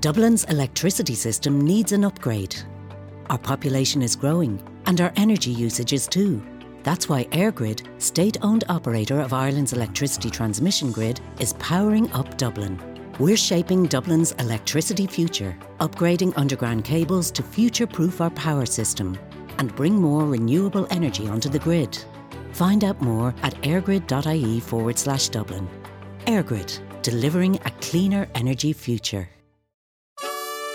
Dublin's electricity system needs an upgrade. Our population is growing, and our energy usage is too. That's why EirGrid, state owned operator of Ireland's electricity transmission grid, is powering up Dublin. We're shaping Dublin's electricity future, upgrading underground cables to future proof our power system and bring more renewable energy onto the grid. Find out more at eirgrid.ie forward slash Dublin. EirGrid, delivering a cleaner energy future.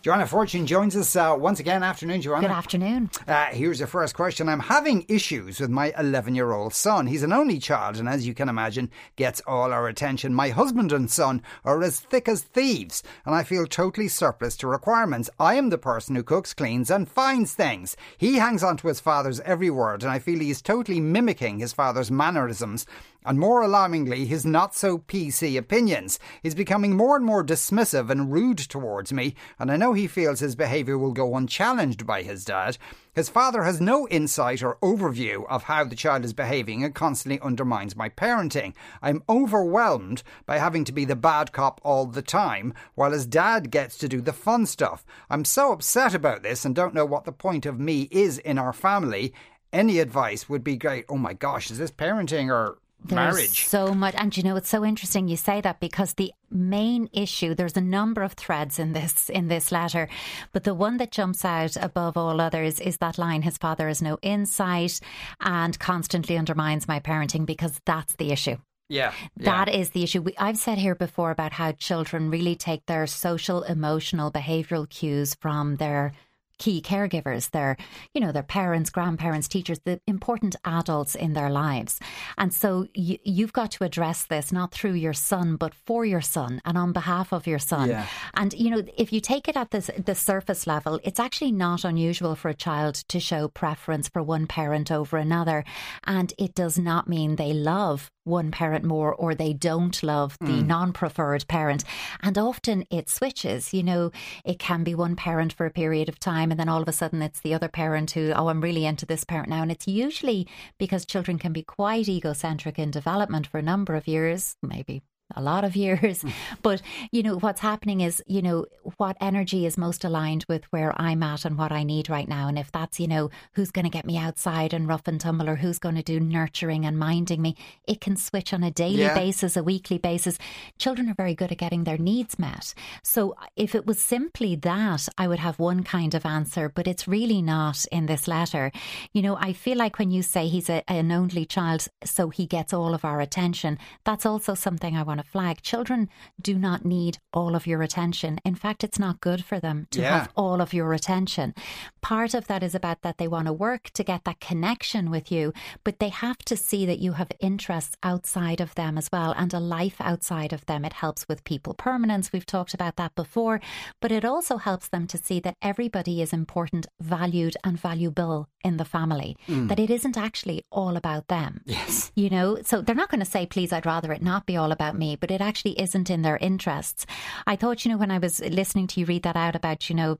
Joanna Fortune joins us uh, once again. Afternoon, Joanna. Good afternoon. Uh, here's the first question. I'm having issues with my 11 year old son. He's an only child, and as you can imagine, gets all our attention. My husband and son are as thick as thieves, and I feel totally surplus to requirements. I am the person who cooks, cleans, and finds things. He hangs on to his father's every word, and I feel he's totally mimicking his father's mannerisms and more alarmingly, his not so PC opinions. He's becoming more and more dismissive and rude towards me, and I know he feels his behaviour will go unchallenged by his dad. His father has no insight or overview of how the child is behaving and constantly undermines my parenting. I'm overwhelmed by having to be the bad cop all the time, while his dad gets to do the fun stuff. I'm so upset about this and don't know what the point of me is in our family. Any advice would be great. Oh my gosh, is this parenting or there's marriage. so much, and you know it's so interesting you say that because the main issue there's a number of threads in this in this letter, but the one that jumps out above all others is that line: "His father has no insight and constantly undermines my parenting," because that's the issue. Yeah, that yeah. is the issue. We, I've said here before about how children really take their social, emotional, behavioural cues from their key caregivers, their, you know, their parents, grandparents, teachers, the important adults in their lives. And so you, you've got to address this not through your son, but for your son and on behalf of your son. Yeah. And, you know, if you take it at this, the surface level, it's actually not unusual for a child to show preference for one parent over another. And it does not mean they love one parent more or they don't love the Mm. non preferred parent. And often it switches. You know, it can be one parent for a period of time and then all of a sudden it's the other parent who, oh, I'm really into this parent now. And it's usually because children can be quite egocentric in development for a number of years, maybe a lot of years. Hmm. But, you know, what's happening is, you know, what energy is most aligned with where I'm at and what I need right now. And if that's, you know, who's going to get me outside and rough and tumble or who's going to do nurturing and minding me, it can switch on a daily Yeah. basis, a weekly basis. Children are very good at getting their needs met. So uh, if it was simply that, I would have one kind of answer, but it's really not in this letter. You know, I feel like when you say he's a, an only child, so he gets all of our attention, that's also something I want to flag. Children do not need all of your attention. In fact, it's not good for them to Yeah. have all of your attention. Part of that is about that they want to work to get that connection with you, but they have to see that you have interests outside of them as well and a life outside of them. It helps with people permanence. We've talked about that before, but it also helps them to see that everybody is important, valued, and valuable in the family, mm. that it isn't actually all about them. Yes. You know, so they're not going to say, please, I'd rather it not be all about me, but it actually isn't in their interests. I thought, you know, when I was listening to you read that out about, you know,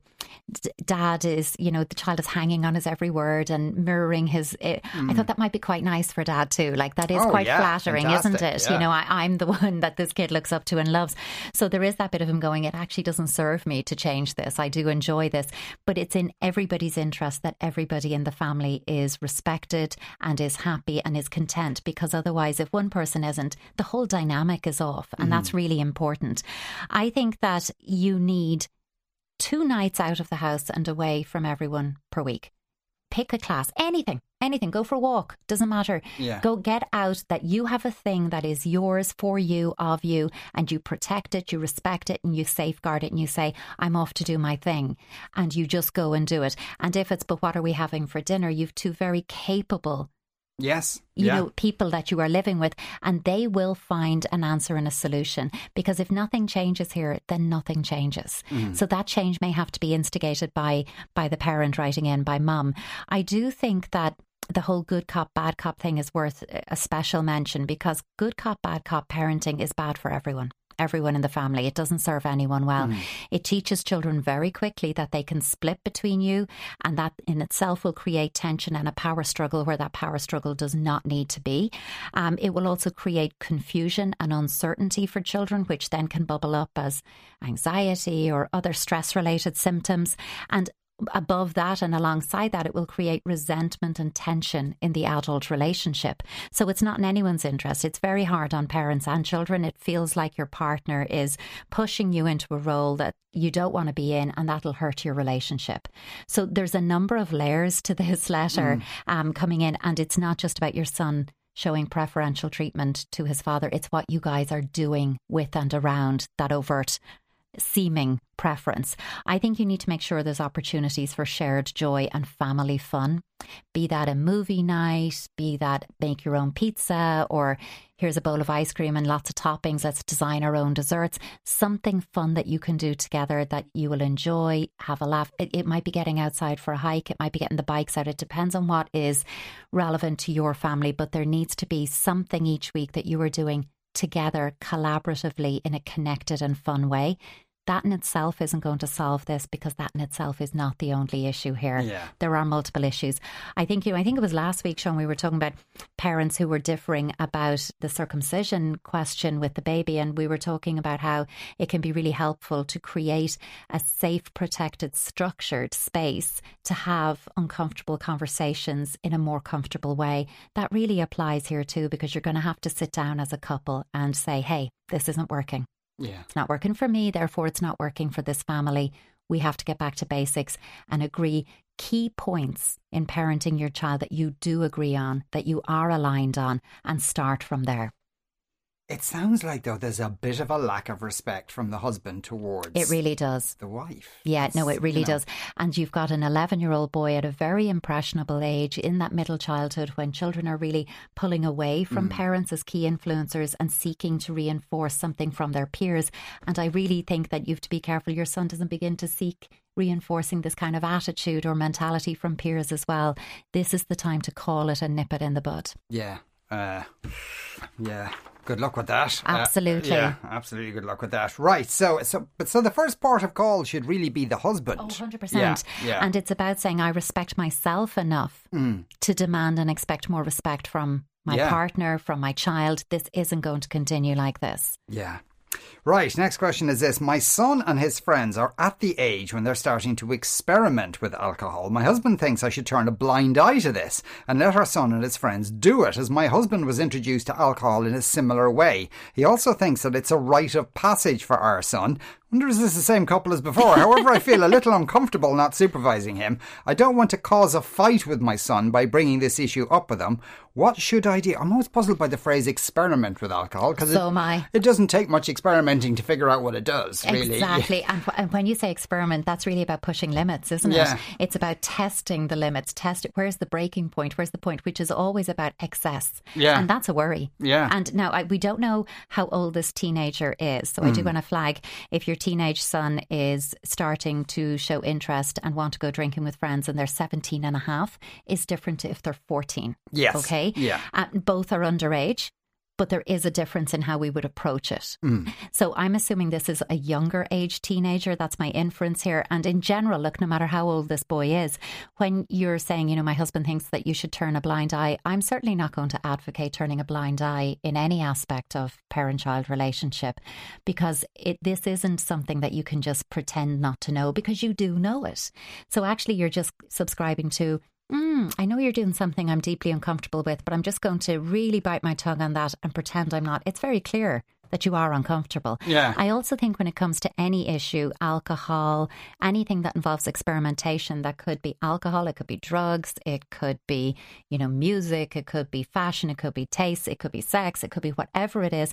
d- dad is, you know, the child is hanging on his every word and mirroring his, eh, I thought that might be quite nice for dad too. Like that is Oh, quite yeah, flattering, isn't it? yeah. You know, I, I'm the one that this kid looks up to and loves. So there is that bit of him going, it actually doesn't serve me to change this. I do enjoy this, but it's in everybody's interest that everybody in the family is respected and is happy and is content because otherwise, if one person isn't, the whole dynamic is off. And that's really important. I think that you need two nights out of the house and away from everyone per week. Pick a class, anything, anything. Go for a walk, doesn't matter. Yeah. Go get out that you have a thing that is yours for you, of you, and you protect it, you respect it, and you safeguard it, and you say, I'm off to do my thing. And you just go and do it. And if it's, but what are we having for dinner? You've two very capable Yes. you yeah. know, people that you are living with, and they will find an answer and a solution. Because if nothing changes here, then nothing changes. Mm-hmm. So that change may have to be instigated by by the parent writing in, by mum. I do think that the whole good cop, bad cop thing is worth a special mention because good cop, bad cop parenting is bad for everyone. Everyone in the family. It doesn't serve anyone well. Mm. It teaches children very quickly that they can split between you, and that in itself will create tension and a power struggle where that power struggle does not need to be. Um, it will also create confusion and uncertainty for children, which then can bubble up as anxiety or other stress related symptoms. And above that and alongside that, it will create resentment and tension in the adult relationship. So it's not in anyone's interest. It's very hard on parents and children. It feels like your partner is pushing you into a role that you don't want to be in, and that'll hurt your relationship. So there's a number of layers to this letter mm. um, coming in, and it's not just about your son showing preferential treatment to his father. It's what you guys are doing with and around that overt seeming preference. I think you need to make sure there's opportunities for shared joy and family fun. Be that a movie night, be that make your own pizza, or here's a bowl of ice cream and lots of toppings, let's design our own desserts. Something fun that you can do together that you will enjoy, have a laugh. It, it might be getting outside for a hike, it might be getting the bikes out. It depends on what is relevant to your family, but there needs to be something each week that you are doing together collaboratively in a connected and fun way that in itself isn't going to solve this because that in itself is not the only issue here. Yeah. There are multiple issues. I think you I think it was last week, Sean, we were talking about parents who were differing about the circumcision question with the baby and we were talking about how it can be really helpful to create a safe, protected, structured space to have uncomfortable conversations in a more comfortable way. That really applies here too because you're going to have to sit down as a couple and say, "Hey, this isn't working." Yeah. It's not working for me, therefore it's not working for this family. We have to get back to basics and agree key points in parenting your child that you do agree on, that you are aligned on, and start from there. It sounds like though there's a bit of a lack of respect from the husband towards It really does. the wife. Yeah, It's, no, it really you know, does. And you've got an 11 year old boy at a very impressionable age in that middle childhood when children are really pulling away from parents as key influencers and seeking to reinforce something from their peers. And I really think that you have to be careful your son doesn't begin to seek reinforcing this kind of attitude or mentality from peers as well. This is the time to call it and nip it in the bud. Yeah. Uh, yeah. Good luck with that. Uh, Absolutely. yeah, absolutely. Good luck with that. Right. So, so, but so the first part of call should really be the husband. Oh, 100%. Yeah. yeah. And it's about saying, I respect myself enough to demand and expect more respect from my Yeah. partner, from my child. This isn't going to continue like this. Yeah. Right, next question is this. My son and his friends are at the age when they're starting to experiment with alcohol. My husband thinks I should turn a blind eye to this and let our son and his friends do it, as my husband was introduced to alcohol in a similar way. He also thinks that it's a rite of passage for our son. Wonder is this the same couple as before? However, I feel a little uncomfortable not supervising him. I don't want to cause a fight with my son by bringing this issue up with him. What should I do? I'm always puzzled by the phrase experiment with alcohol because So it, it doesn't take much experimenting to figure out what it does, really. Exactly. And, wh- and when you say experiment, that's really about pushing limits, isn't Yeah. it? It's about testing the limits. Test it. where's the breaking point? Where's the point? Which is always about excess. Yeah. And that's a worry. Yeah. And now I, we don't know how old this teenager is. So I Hmm. do want to flag if your teenage son is starting to show interest and want to go drinking with friends and they're 17 and a half is different to if they're 14. Yes. Okay. Yeah. Uh, both are underage. But there is a difference in how we would approach it. Mm. So I'm assuming this is a younger age teenager. That's my inference here. And in general, look, no matter how old this boy is, when you're saying, you know, my husband thinks that you should turn a blind eye, I'm certainly not going to advocate turning a blind eye in any aspect of parent child relationship because it, this isn't something that you can just pretend not to know because you do know it. So actually, you're just subscribing to Mm, I know you're doing something I'm deeply uncomfortable with, but I'm just going to really bite my tongue on that and pretend I'm not. It's very clear that you are uncomfortable. Yeah. I also think when it comes to any issue, alcohol, anything that involves experimentation, that could be alcohol, it could be drugs, it could be, you know, music, it could be fashion, it could be taste, it could be sex, it could be whatever it is.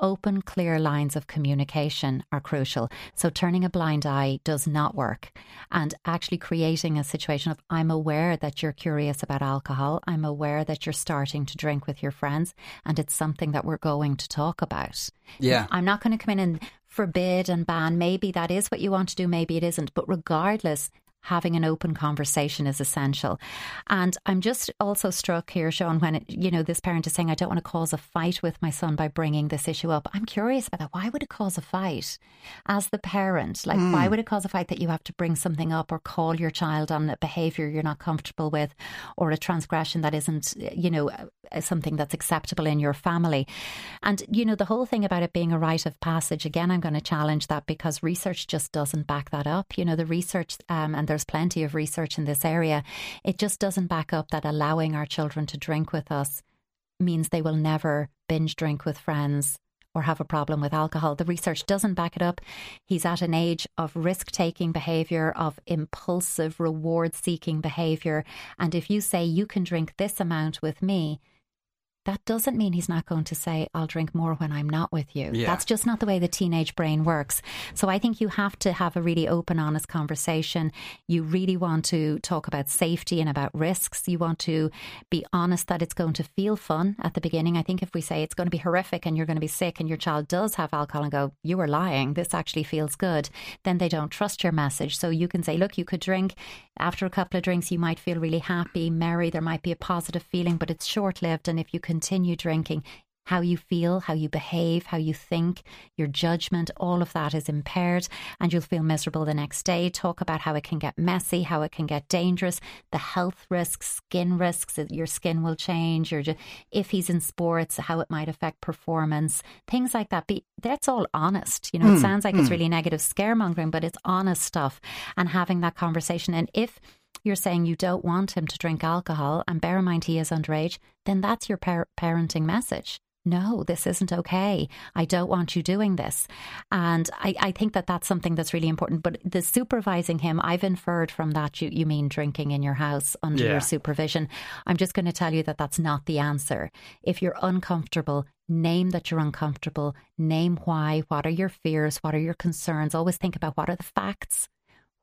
Open, clear lines of communication are crucial. So, turning a blind eye does not work. And actually creating a situation of, I'm aware that you're curious about alcohol. I'm aware that you're starting to drink with your friends, and it's something that we're going to talk about. Yeah. I'm not going to come in and forbid and ban. Maybe that is what you want to do, maybe it isn't. But regardless, having an open conversation is essential. And I'm just also struck here, Sean, when it, you know this parent is saying, "I don't want to cause a fight with my son by bringing this issue up." I'm curious about that. Why would it cause a fight? As the parent, like, mm. why would it cause a fight that you have to bring something up or call your child on a behaviour you're not comfortable with, or a transgression that isn't, you know, something that's acceptable in your family? And you know, the whole thing about it being a rite of passage. Again, I'm going to challenge that because research just doesn't back that up. You know, the research um, and there's plenty of research in this area. It just doesn't back up that allowing our children to drink with us means they will never binge drink with friends or have a problem with alcohol. The research doesn't back it up. He's at an age of risk taking behavior, of impulsive, reward seeking behavior. And if you say you can drink this amount with me, that doesn't mean he's not going to say, I'll drink more when I'm not with you. Yeah. That's just not the way the teenage brain works. So I think you have to have a really open, honest conversation. You really want to talk about safety and about risks. You want to be honest that it's going to feel fun at the beginning. I think if we say it's going to be horrific and you're going to be sick and your child does have alcohol and go, you were lying, this actually feels good, then they don't trust your message. So you can say, look, you could drink. After a couple of drinks, you might feel really happy, merry. There might be a positive feeling, but it's short lived. And if you can continue drinking, how you feel, how you behave, how you think, your judgment, all of that is impaired and you'll feel miserable the next day. Talk about how it can get messy, how it can get dangerous, the health risks, skin risks, your skin will change, or if he's in sports, how it might affect performance, things like that. But that's all honest. You know, mm, it sounds like mm. it's really negative scaremongering, but it's honest stuff and having that conversation. And if you're saying you don't want him to drink alcohol, and bear in mind he is underage, then that's your par- parenting message. No, this isn't okay. I don't want you doing this. And I, I think that that's something that's really important. But the supervising him, I've inferred from that you, you mean drinking in your house under yeah. your supervision. I'm just going to tell you that that's not the answer. If you're uncomfortable, name that you're uncomfortable, name why, what are your fears, what are your concerns. Always think about what are the facts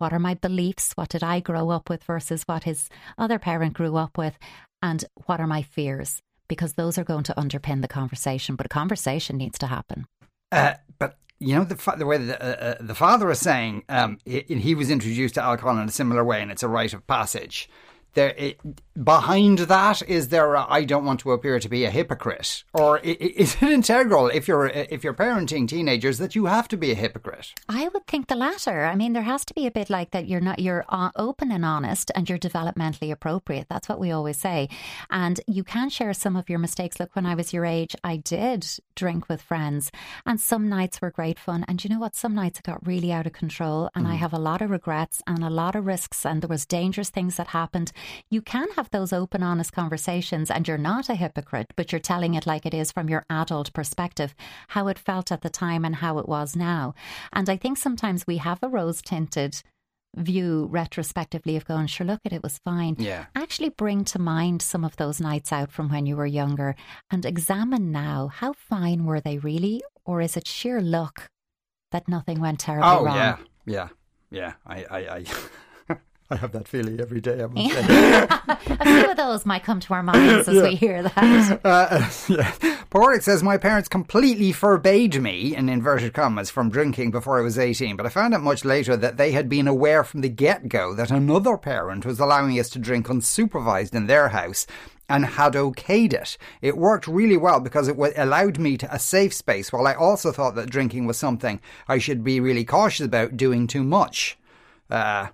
what are my beliefs? What did I grow up with versus what his other parent grew up with? And what are my fears? Because those are going to underpin the conversation, but a conversation needs to happen. Uh, but you know the fa- the way the, uh, uh, the father is saying um, he, he, was introduced to alcohol in a similar way, and it's a rite of passage there it, behind that is there I don't want to appear to be a hypocrite or is it integral if you're if you're parenting teenagers that you have to be a hypocrite? I would think the latter. I mean there has to be a bit like that you're not you're open and honest and you're developmentally appropriate. That's what we always say. And you can share some of your mistakes. Look when I was your age I did drink with friends and some nights were great fun. And you know what? Some nights it got really out of control and mm. I have a lot of regrets and a lot of risks and there was dangerous things that happened. You can have those open, honest conversations and you're not a hypocrite, but you're telling it like it is from your adult perspective, how it felt at the time and how it was now. And I think sometimes we have a rose tinted view retrospectively of going, sure, look at it was fine. Yeah. Actually bring to mind some of those nights out from when you were younger and examine now how fine were they really? Or is it sheer luck that nothing went terribly oh, wrong? Yeah, yeah, yeah. I, I, I I have that feeling every day. I must say. a few of those might come to our minds as yeah. we hear that. Uh, yeah. Porrick says my parents completely forbade me, in inverted commas, from drinking before I was eighteen. But I found out much later that they had been aware from the get-go that another parent was allowing us to drink unsupervised in their house, and had okayed it. It worked really well because it allowed me to a safe space while I also thought that drinking was something I should be really cautious about doing too much. Uh,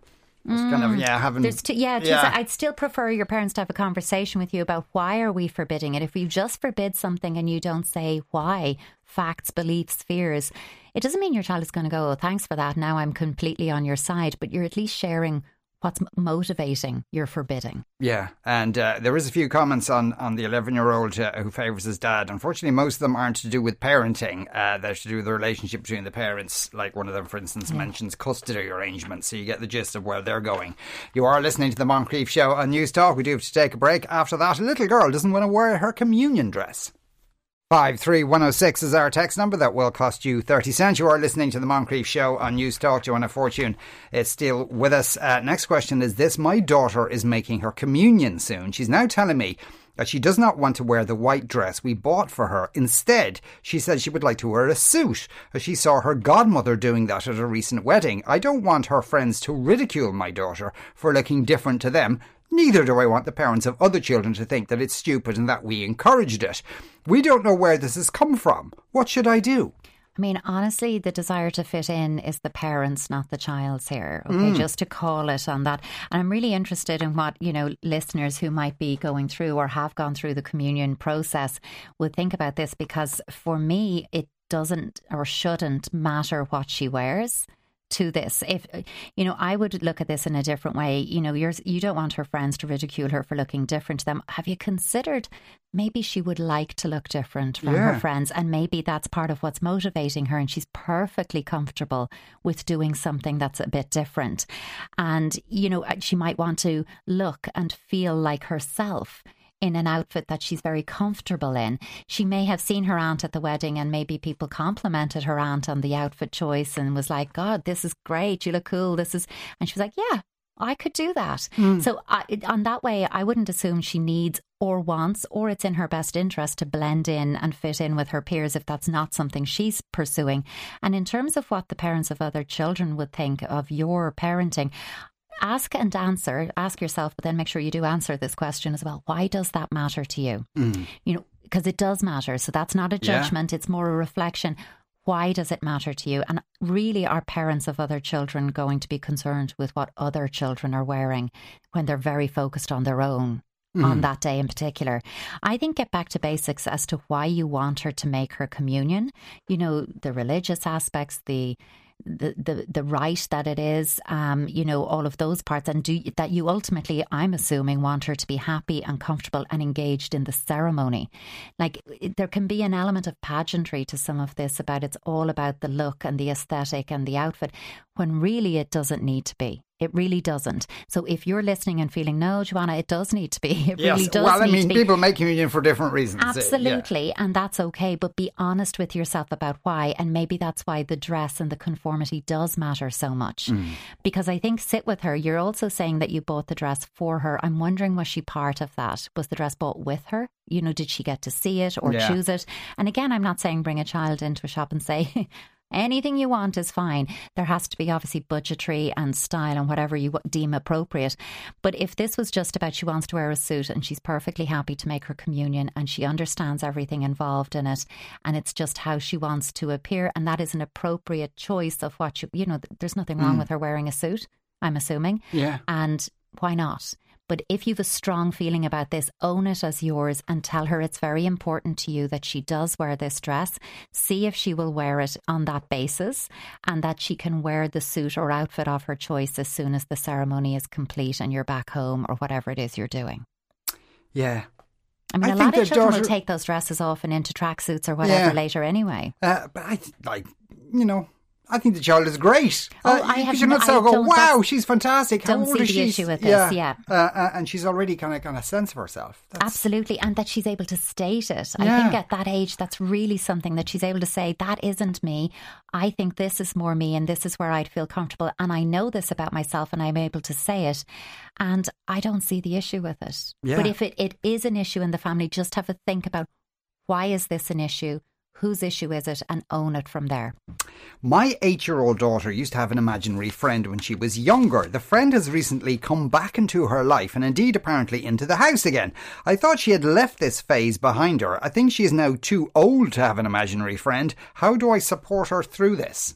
it's kind of mm. yeah, having There's two, yeah, yeah. I'd still prefer your parents to have a conversation with you about why are we forbidding it. If you just forbid something and you don't say why, facts, beliefs, fears, it doesn't mean your child is going to go, "Oh, thanks for that. Now I'm completely on your side." But you're at least sharing what's motivating your forbidding. Yeah, and uh, there is a few comments on, on the 11 year old uh, who favours his dad. Unfortunately, most of them aren't to do with parenting. Uh, they're to do with the relationship between the parents. Like one of them, for instance, yeah. mentions custody arrangements, so you get the gist of where they're going. You are listening to the Moncrieff Show on Newstalk. We do have to take a break. After that, a little girl doesn't want to wear her communion dress. 53106 is our text number that will cost you 30 cents. You are listening to the Moncrieff Show on Newstalk. Joanna Fortune is still with us. Uh, next question is this My daughter is making her communion soon. She's now telling me that she does not want to wear the white dress we bought for her. Instead, she says she would like to wear a suit, as she saw her godmother doing that at a recent wedding. I don't want her friends to ridicule my daughter for looking different to them. Neither do I want the parents of other children to think that it's stupid and that we encouraged it. We don't know where this has come from. What should I do? I mean, honestly, the desire to fit in is the parents, not the child's here. Okay, mm. just to call it on that. And I'm really interested in what, you know, listeners who might be going through or have gone through the communion process would think about this because for me, it doesn't or shouldn't matter what she wears to this. If you know, I would look at this in a different way. You know, you're you don't want her friends to ridicule her for looking different to them. Have you considered maybe she would like to look different from yeah. her friends, and maybe that's part of what's motivating her, and she's perfectly comfortable with doing something that's a bit different. And you know, uh, she might want to look and feel like herself in an outfit that she's very comfortable in. She may have seen her aunt at the wedding and maybe people complimented her aunt on the outfit choice and was like, God, this is great. You look cool. This is, and she was like, Yeah, I could do that. Mm. So, I, on that way, I wouldn't assume she needs or wants, or it's in her best interest to blend in and fit in with her peers if that's not something she's pursuing. And in terms of what the parents of other children would think of your parenting, ask and answer, ask yourself, but then make sure you do answer this question as well. Why does that matter to you? Mm. You know, because it does matter. So that's not a judgment, yeah. it's more a reflection. Why does it matter to you? And really, are parents of other children going to be concerned with what other children are wearing when they're very focused on their own? Mm. on that day in particular. I think get back to basics as to why you want her to make her communion. You know, the religious aspects, the the, the, the right that it is, um, you know, all of those parts, and do that you ultimately, I'm assuming, want her to be happy and comfortable and engaged in the ceremony. Like there can be an element of pageantry to some of this about it's all about the look and the aesthetic and the outfit, when really it doesn't need to be. It really doesn't. So if you're listening and feeling, no, Joanna, it does need to be. It yes. really does. Well, I mean, people make communion for different reasons. Absolutely. Yeah. And that's okay. But be honest with yourself about why. And maybe that's why the dress and the conformity does matter so much. Mm. Because I think sit with her. You're also saying that you bought the dress for her. I'm wondering, was she part of that? Was the dress bought with her? You know, did she get to see it or yeah. choose it? And again, I'm not saying bring a child into a shop and say, Anything you want is fine. There has to be obviously budgetary and style and whatever you deem appropriate. But if this was just about she wants to wear a suit and she's perfectly happy to make her communion and she understands everything involved in it and it's just how she wants to appear and that is an appropriate choice of what you, you know, there's nothing wrong mm. with her wearing a suit, I'm assuming. Yeah. And why not? But if you've a strong feeling about this, own it as yours and tell her it's very important to you that she does wear this dress. See if she will wear it on that basis and that she can wear the suit or outfit of her choice as soon as the ceremony is complete and you're back home or whatever it is you're doing. Yeah. I mean, I a lot of children daughter... will take those dresses off and into tracksuits or whatever yeah. later anyway. Uh, but I, like, you know, I think the child is great. Oh, uh, I have. You're not so go, wow, she's fantastic. How don't old see is the she? issue with this. Yeah, uh, uh, and she's already kind of got a sense of herself. That's... Absolutely, and that she's able to state it. I think at that age, that's really something that she's able to say. That isn't me. I think this is more me, and this is where I'd feel comfortable. And I know this about myself, and I'm able to say it. And I don't see the issue with it. Yeah. But if it, it is an issue in the family, just have a think about why is this an issue whose issue is it, and own it from there. My eight year old daughter used to have an imaginary friend when she was younger. The friend has recently come back into her life and indeed apparently into the house again. I thought she had left this phase behind her. I think she is now too old to have an imaginary friend. How do I support her through this?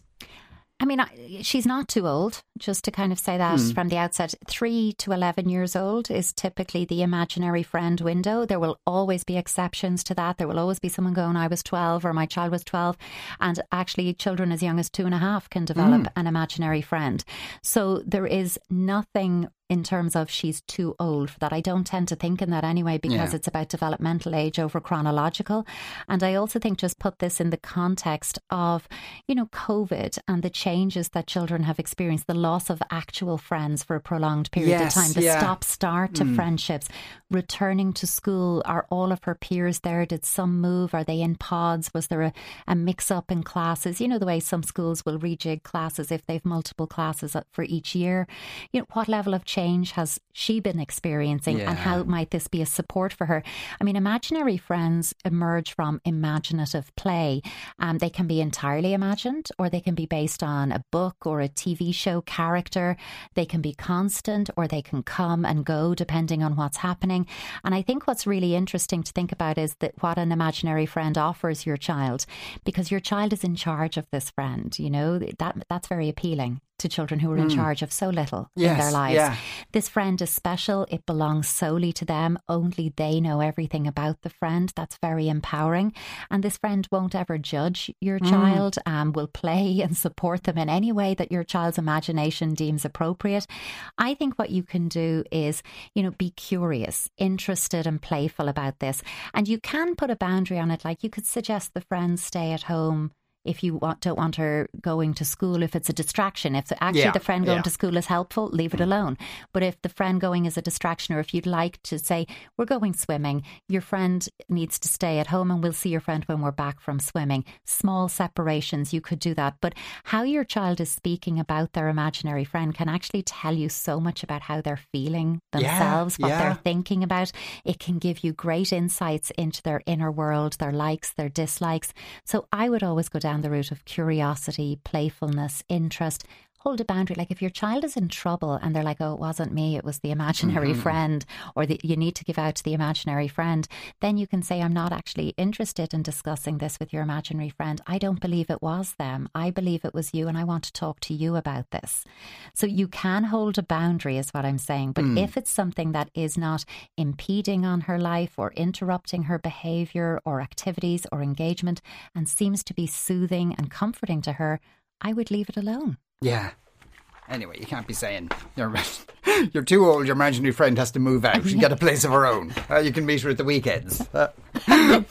I mean, she's not too old, just to kind of say that mm. from the outset. Three to 11 years old is typically the imaginary friend window. There will always be exceptions to that. There will always be someone going, I was 12 or my child was 12. And actually, children as young as two and a half can develop mm. an imaginary friend. So there is nothing in terms of she's too old for that. I don't tend to think in that anyway because Yeah. it's about developmental age over chronological. And I also think just put this in the context of, you know, COVID and the changes that children have experienced, the loss of actual friends for a prolonged period Yes, of time, the yeah. stop start to mm. friendships, returning to school. Are all of her peers there? Did some move? Are they in pods? Was there a, a mix up in classes? You know, the way some schools will rejig classes if they've multiple classes uh, for each year. You know, what level of change has she been experiencing and how might this be a support for her? I mean, imaginary friends emerge from imaginative play. Um, they can be entirely imagined or they can be based on a book or a TV show character. They can be constant or they can come and go depending on what's happening. And I think what's really interesting to think about is that what an imaginary friend offers your child because your child is in charge of this friend, you know, that that's very appealing to children who are in charge of so little in their lives. yeah. This friend is special. It belongs solely to them. Only they know everything about the friend. That's very empowering. And this friend won't ever judge your child, um, will play and support them in any way that your child's imagination deems appropriate. I think what you can do is, you know, be curious, interested, and playful about this. And you can put a boundary on it. Like you could suggest the friend stay at home if you want, don't want her going to school, if it's a distraction, if actually Yeah, the friend going yeah. to school is helpful, leave it alone. But if the friend going is a distraction, or if you'd like to say, we're going swimming, your friend needs to stay at home and we'll see your friend when we're back from swimming. Small separations, you could do that. But how your child is speaking about their imaginary friend can actually tell you so much about how they're feeling Yeah, themselves, what yeah. they're thinking about. It can give you great insights into their inner world, their likes, their dislikes. So I would always go down the route of curiosity, playfulness, interest. Hold a boundary. Like if your child is in trouble and they're like, oh, it wasn't me, it was the imaginary Mm-hmm. friend, or the, you need to give out to the imaginary friend, then you can say, I'm not actually interested in discussing this with your imaginary friend. I don't believe it was them. I believe it was you, and I want to talk to you about this. So you can hold a boundary, is what I'm saying. But if it's something that is not impeding on her life or interrupting her behavior or activities or engagement and seems to be soothing and comforting to her, I would leave it alone. Yeah. Anyway, you can't be saying you're you're too old. Your imaginary friend has to move out and get a place of her own. Uh, you can meet her at the weekends. Uh, the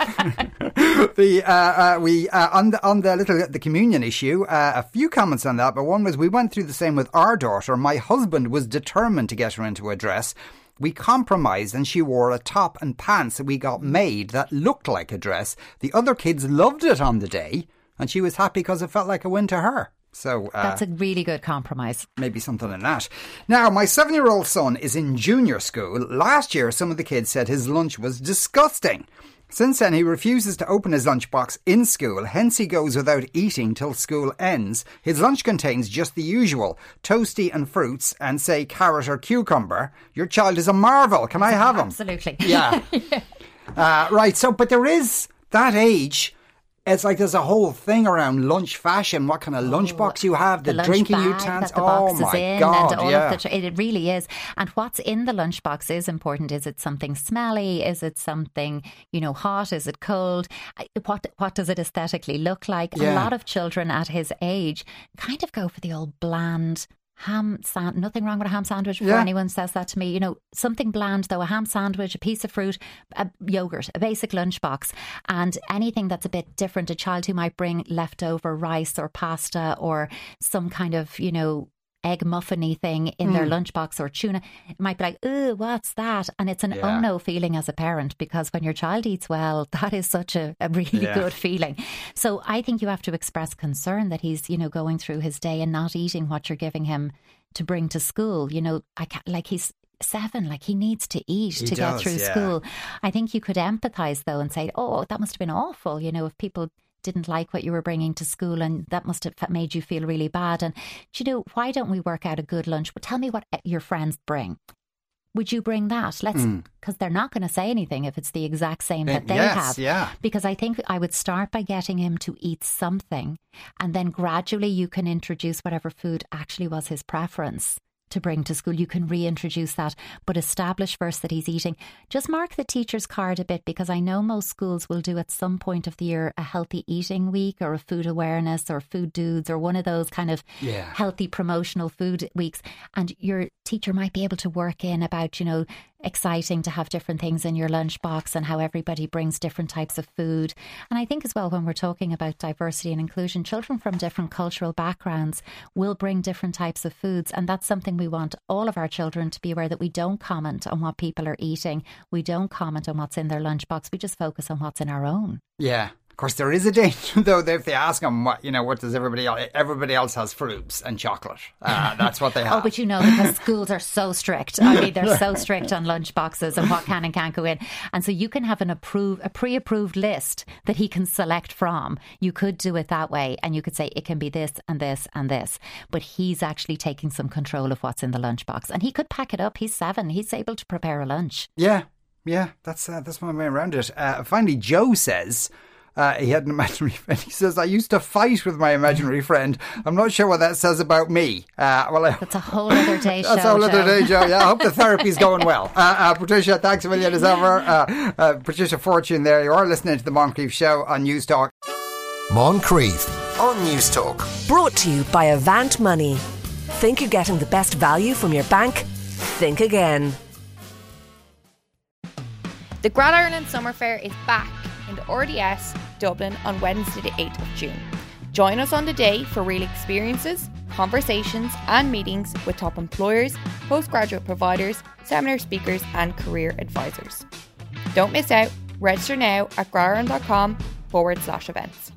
uh, uh, we uh, on the on the little the communion issue. Uh, a few comments on that, but one was we went through the same with our daughter. My husband was determined to get her into a dress. We compromised and she wore a top and pants that we got made that looked like a dress. The other kids loved it on the day and she was happy because it felt like a win to her. So uh, That's a really good compromise. maybe something in that. Now, my seven year old son is in junior school. Last year, some of the kids said his lunch was disgusting. Since then, he refuses to open his lunchbox in school, hence, he goes without eating till school ends. His lunch contains just the usual toasty and fruits, and say carrot or cucumber. Your child is a marvel. Can I have him? Absolutely. Yeah. uh, right. So, but there is that age. It's like there's a whole thing around lunch fashion. What kind of oh, lunchbox you have, the, lunch drinking utensils. the oh box is my in god! and all yeah. of the it really is and what's in the lunchbox is important is it something smelly is it something you know hot is it cold what what does it aesthetically look like a lot of children at his age kind of go for the old bland ham sand nothing wrong with a ham sandwich before Yeah. anyone says that to me you know something bland though a ham sandwich a piece of fruit a yogurt a basic lunchbox and anything that's a bit different a child who might bring leftover rice or pasta or some kind of you know egg muffiny thing in their hmm. lunchbox or tuna it might be like oh what's that and it's an Yeah. oh no feeling as a parent because when your child eats well that is such a, a really Yeah. good feeling so i think you have to express concern that he's you know going through his day and not eating what you're giving him to bring to school you know i can't like he's seven like he needs to eat He to get through yeah. school i think you could empathize though and say oh that must have been awful you know if people didn't like what you were bringing to school and that must have made you feel really bad. And do you know why don't we work out a good lunch? But tell me what eh, your friends bring. Would you bring that? Let's because they're not going to say anything if it's the exact same that they Hmm. yes, have. yeah. because I think I would start by getting him to eat something, and then gradually you can introduce whatever food actually was his preference to bring to school. You can reintroduce that, but establish first that he's eating. Just mark the teacher's card a bit because I know most schools will do at some point of the year a healthy eating week or a food awareness or food dudes or one of those kind of Yeah. healthy promotional food weeks. And your teacher might be able to work in about, you know, exciting to have different things in your lunchbox and how everybody brings different types of food. And I think as well, when we're talking about diversity and inclusion, children from different cultural backgrounds will bring different types of foods. And that's something we want all of our children to be aware that we don't comment on what people are eating. We don't comment on what's in their lunchbox. We just focus on what's in our own. Yeah. Of course, there is a danger though. If they ask them what you know, what does everybody else? Everybody else has fruits and chocolate. Uh, that's what they have. Oh, but you know, because schools are so strict. I mean, they're so strict on lunch boxes and what can and can't go in. And so you can have an approve, a pre-approved list that he can select from. You could do it that way, and you could say it can be this and this and this. But he's actually taking some control of what's in the lunchbox, and he could pack it up. He's seven. He's able to prepare a lunch. Yeah, yeah, that's uh, that's my way around it. Uh, finally, Joe says. Uh, he had an imaginary friend. He says, I used to fight with my imaginary friend. I'm not sure what that says about me. Uh, well, I, That's a whole other day show. that's a whole other day, Joe. Yeah, I hope the therapy's going well. Uh, uh, Patricia, thanks a million as ever. Uh, uh, Patricia Fortune there. You are listening to the Moncrieff Show on News Talk. Moncrieff on Newstalk. Brought to you by Avant Money. Think you're getting the best value from your bank? Think again. The Grad Ireland Summer Fair is back in the RDS Dublin on Wednesday, the 8th of June. Join us on the day for real experiences, conversations, and meetings with top employers, postgraduate providers, seminar speakers, and career advisors. Don't miss out. Register now at gradireland.com forward slash events.